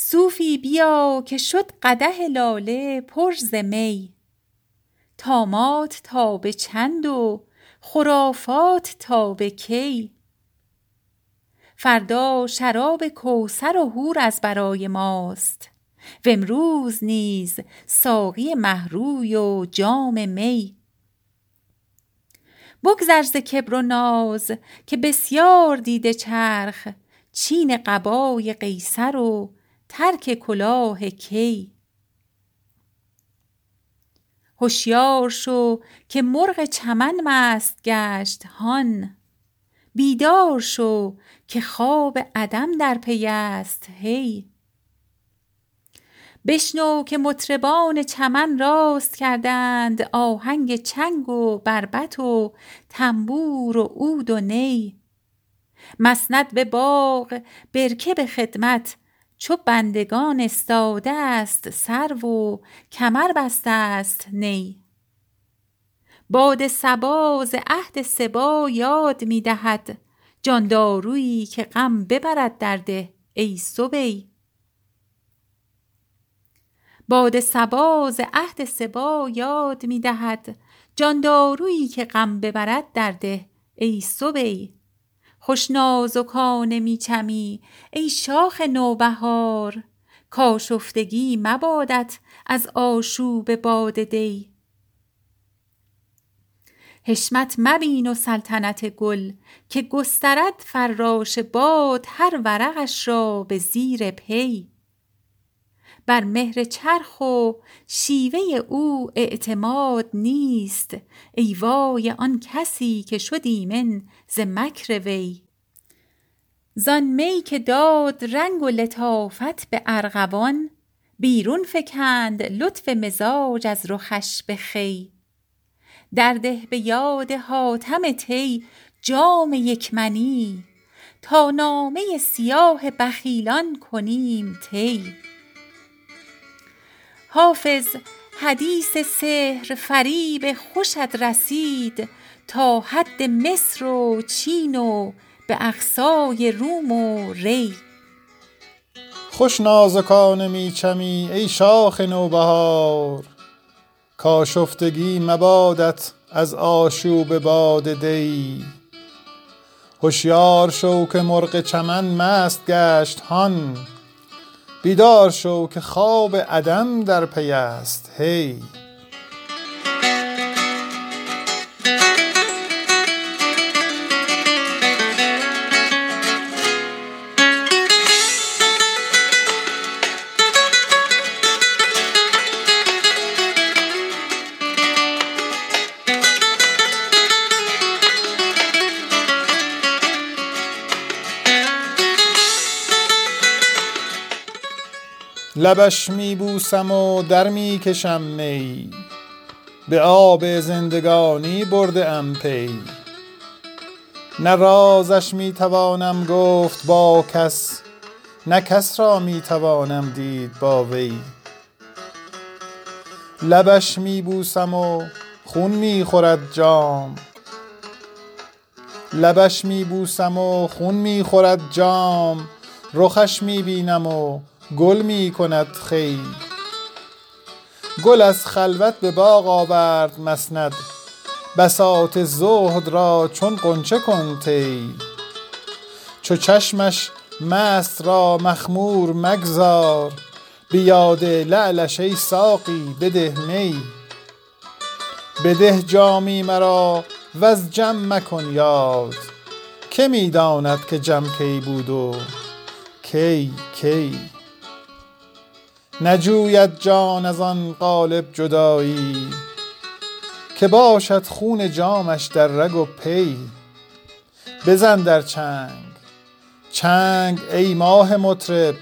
صوفی بیا که شد قدح لاله پر ز می. طامات تا به چند و خرافات تا به کی. فردا شراب کوثر و حور از برای ماست. و امروز نیز ساقی مه روی و جام می. بگذر ز کبر و ناز که بسیار دیده چرخ چین قبای قیصر و ترک کلاه کی. هشیار شو که مرغ چمن مست گشت هان. بیدار شو که خواب عدم در پی است هی. بشنو که مطربان چمن راست کردند آهنگ چنگ و بربط و تنبور و عود و نی. مسند به باغ برکه به خدمت چو بندگان استاده است سرو و کمر بسته است نی. باد صبا ز عهد صبا یاد می دهد جاندارویی که غم ببرد در ده ای صبی. باد صبا ز عهد صبا یاد می دهد جاندارویی که غم ببرد در ده ای صبی. خوش نازکانه می چمی ای شاخ نوبهار. کآشفتگی مبادت از آشوب باد دی. حشمت مبین و سلطنت گل که گسترد فراش باد هر ورقش را به زیر پی. بر مهر چرخ و شیوه او اعتماد نیست. ای وای آن کسی که شد ایمن ز مکر وی. زان می که داد رنگ و لطافت به ارغوان بیرون فکند لطف مزاج از رخش به خوی درده به یاد حاتم طی جام یک منی تا نامه سیاه بخیلان کنیم طی. حافظ حدیث سحرفریب خوشت رسید تا حد مصر و چین و به اقصای روم و ری. خوش نازکانه می چمی ای شاخ نوبهار کآشفتگی مبادت از آشوب باد دی. هشیار شو که مرغ چمن مست گشت هان بیدار شو که خواب عدم در پی است. هی! لبش می بوسم و در می کشم می. به آب زندگانی برده ام پی. نه رازش می توانم گفت با کس نه کس را می توانم دید با وی. لبش می بوسم و خون می خورد جام. رخش می بینم و گل می کند خوی گل از خلوت به باغ آورد مسند. بساط زهد را چون غنچه کن طی چو چشمش مست را مخمور مگذار. به یاد لعلش ای ساقی بده می بده جامی مرا وز جم مکن یاد. که می داند که جم کی بود و کی کی نجوید جان از آن قالب جدایی که باشد خون جامش در رگ و پی. بزن در چنگ چنگ ای ماه مطرب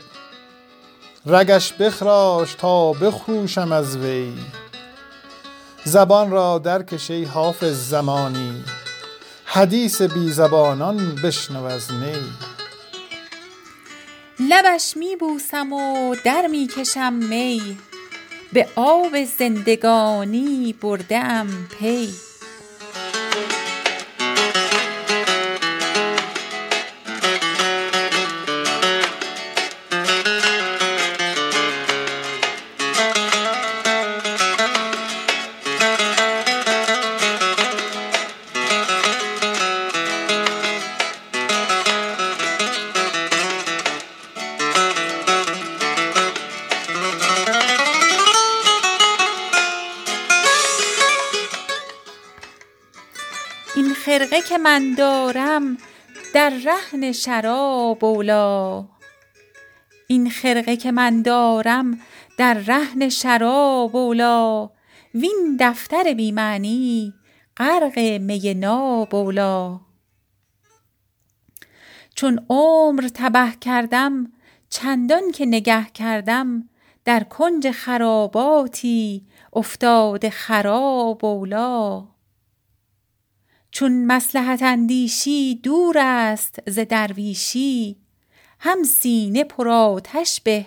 رگش بخراش تا بخروشم از وی. زبان را درکش ای حافظ زمانی حدیث بی زبانان بشنو از نی. لبش می بوسم و در می کشم می. به آب زندگانی برده ام پی. خرقه که من دارم در رهن شراب اولا. این خرقه که من دارم در رهن شراب اولا. وین دفتر بی معنی غرق می ناب اولا. چون عمر تبه کردم چندان که نگه کردم در کنج خراباتی افتاده خراب اولا. چون مصلحت اندیشی دور است ز درویشی. هم سینه پرآتش به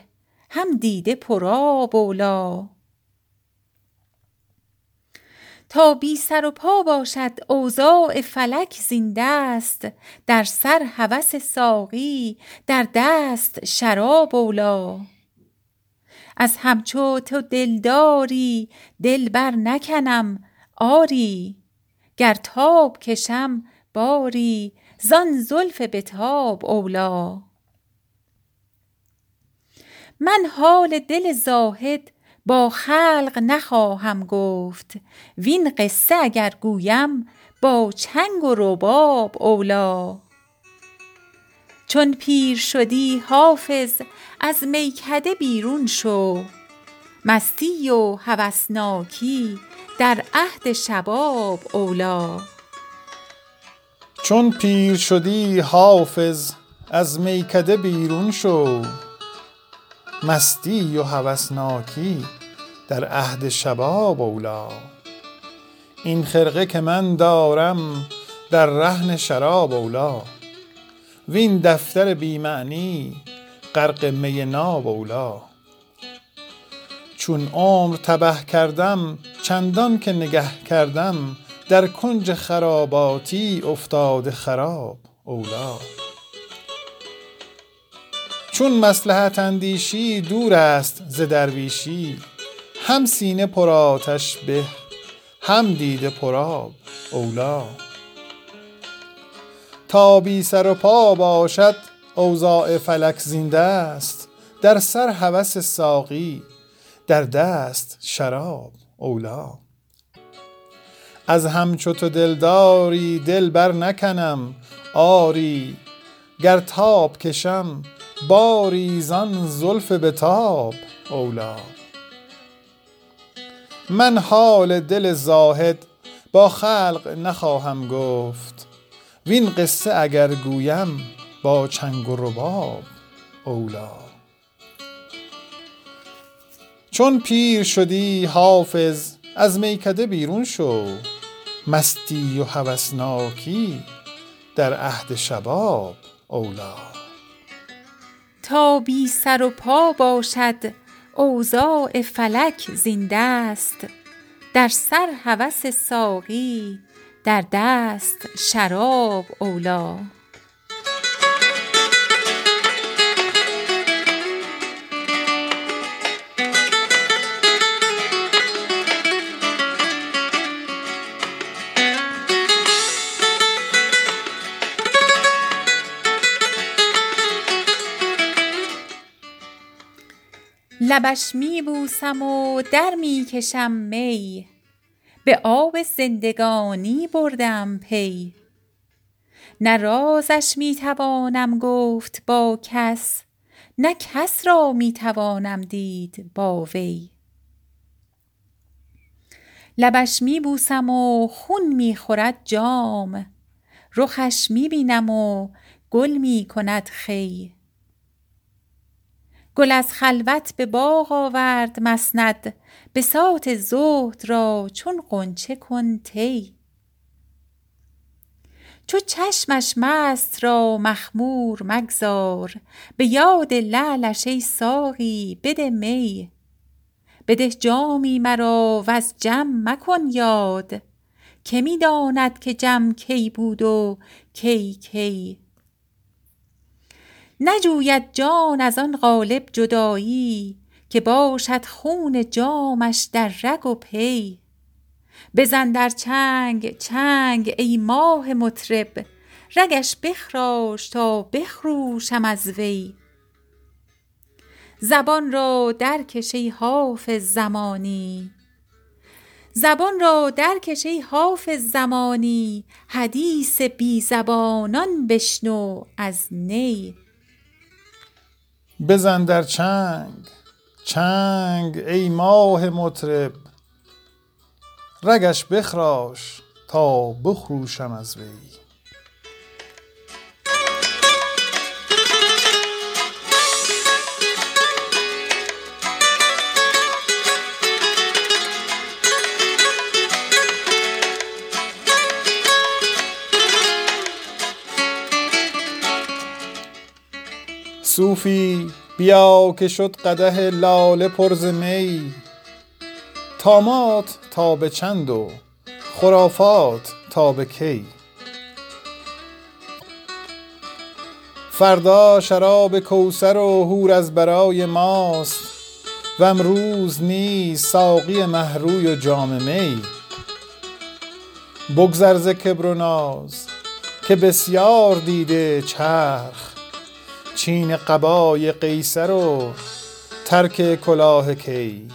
هم دیده پرآب اولا تا بی سر و پا باشد اوضاع فلک زین دست در سر هوس ساقی در دست شراب اولا از همچو تو دلداری دل بر نکنم آری. گر تاب کشم باری زان زلف بتاب اولا من حال دل زاهد با خلق نخواهم گفت وین قصه اگر گویم با چنگ و رباب اولا چون پیر شدی حافظ از میکده بیرون شو. مستی و هوسناکی در عهد شباب اولا چون پیر شدی حافظ از میکده بیرون شو. مستی و هوسناکی در عهد شباب اولا این خرقه که من دارم در رهن شراب اولا وین دفتر بی معنی غرق می ناب اولا چون عمر تبه کردم چندان که نگه کردم در کنج خراباتی افتاده خراب اولا. چون مصلحت اندیشی دور است ز درویشی هم سینه پرآتش به هم دیده پرآب اولا. تا بی سر و پا باشد اوضاع فلک زنده است در سر هوس ساقی در دست شراب اولا. از همچو تو دلداری دل بر نکنم آری. گر تاب کشم باری زان زلف بتاب اولا. من حال دل زاهد با خلق نخواهم گفت. وین قصه اگر گویم با چنگ و رباب اولا. چون پیر شدی حافظ از میکده بیرون شو. مستی و هوسناکی در عهد شباب اولا. تا بی سر و پا باشد اوضاع فلک زین دست در سر هوس ساقی در دست شراب اولا. لبش می بوسم و در می کشم می. به آب زندگانی برده ام پی. نه رازش می توانم گفت با کس نه کس را می توانم دید با وی. لبش می بوسم و خون می خورد جام. رخش می بینم و گل می کند خوی گل از خلوت به باغ آورد مسند بساط زهد را چون غنچه کن طی. چو چشمش مست را مخمور مگذار به یاد لعلش ای ساقی بده می. بده جامی مرا وز جم مکن یاد که می داند که جم کی بود و کی کی. نجوید جان از آن قالب جدایی که باشد خون جامش در رگ و پی. بزن در چنگ چنگ ای ماه مطرب رگش بخراش تا بخروشم از وی. زبان را درکش ای حافظ زمانی. زبان را درکش ای حافظ زمانی حدیث بی زبانان بشنو از نی. بزن در چنگ. چنگ ای ماه مطرب. رگش بخراش تا بخروشم از وی. صوفی بیا که شد قدح لاله پر ز می. طامات تا به چند و خرافات تا به کی. فردا شراب کوثر و حور از برای ماست. و امروز نیز ساقی مه روی و جام می. بگذر ز کبر و ناز که بسیار دیده چرخ چین قبای قیصر و ترک کلاه کی.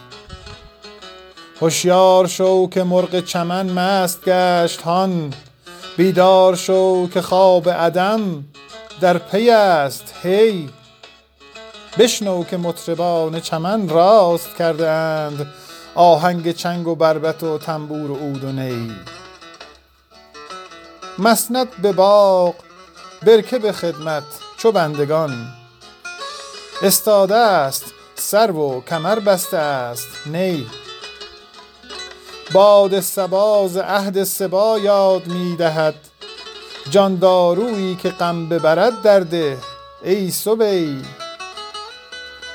هشیار شو که مرغ چمن مست گشت هان. بیدار شو که خواب عدم در پی است هی. بشنو که مطربان چمن راست کرده اند. آهنگ چنگ و بربط و تنبور و عود و نی. مسند به باغ برکه به خدمت چو بندگان. استاده است سرو و کمر بسته است نی. باد صبا ز عهد صبا یاد می دهد. جان دارویی که غم ببرد در ده ای صبی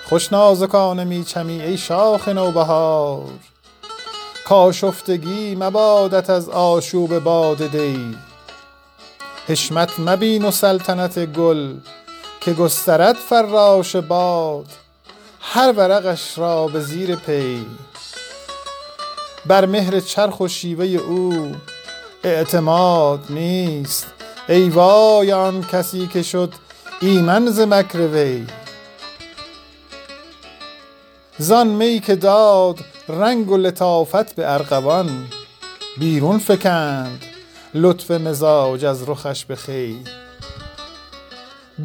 خوش نازکانه می چمی ای شاخ نوبهار. کآشفتگی مبادت از آشوب باد دی. حشمت مبین و سلطنت گل. که گسترد فراش باد هر ورقش را به زیر پی. بر مهر چرخ و شیوه او اعتماد نیست. ای وای آن کسی که شد ایمن ز مکر وی. زان می که داد رنگ و لطافت به ارغوان بیرون فکند لطف مزاج از رخش به خوی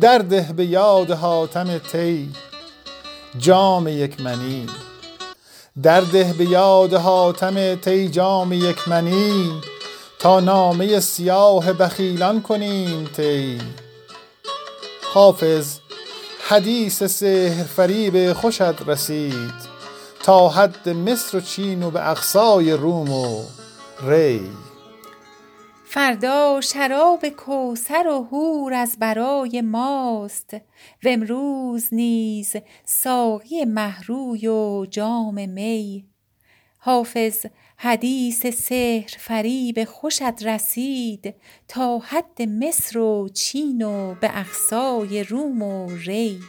درده به یاد حاتم طی جام یک منی. درده به یاد حاتم طی جام یک منی. تا نامه سیاه بخیلان کنیم طی. حافظ حدیث سحر فریب خوشت رسید. تا حد مصر و چین و به اقصای روم و ری. فردا شراب کوثر و حور از برای ماست. و امروز نیز ساقی مه روی و جام می. حافظ حدیث سحر فریب خوشت رسید تا حد مصر و چین و به اقصای روم و ری.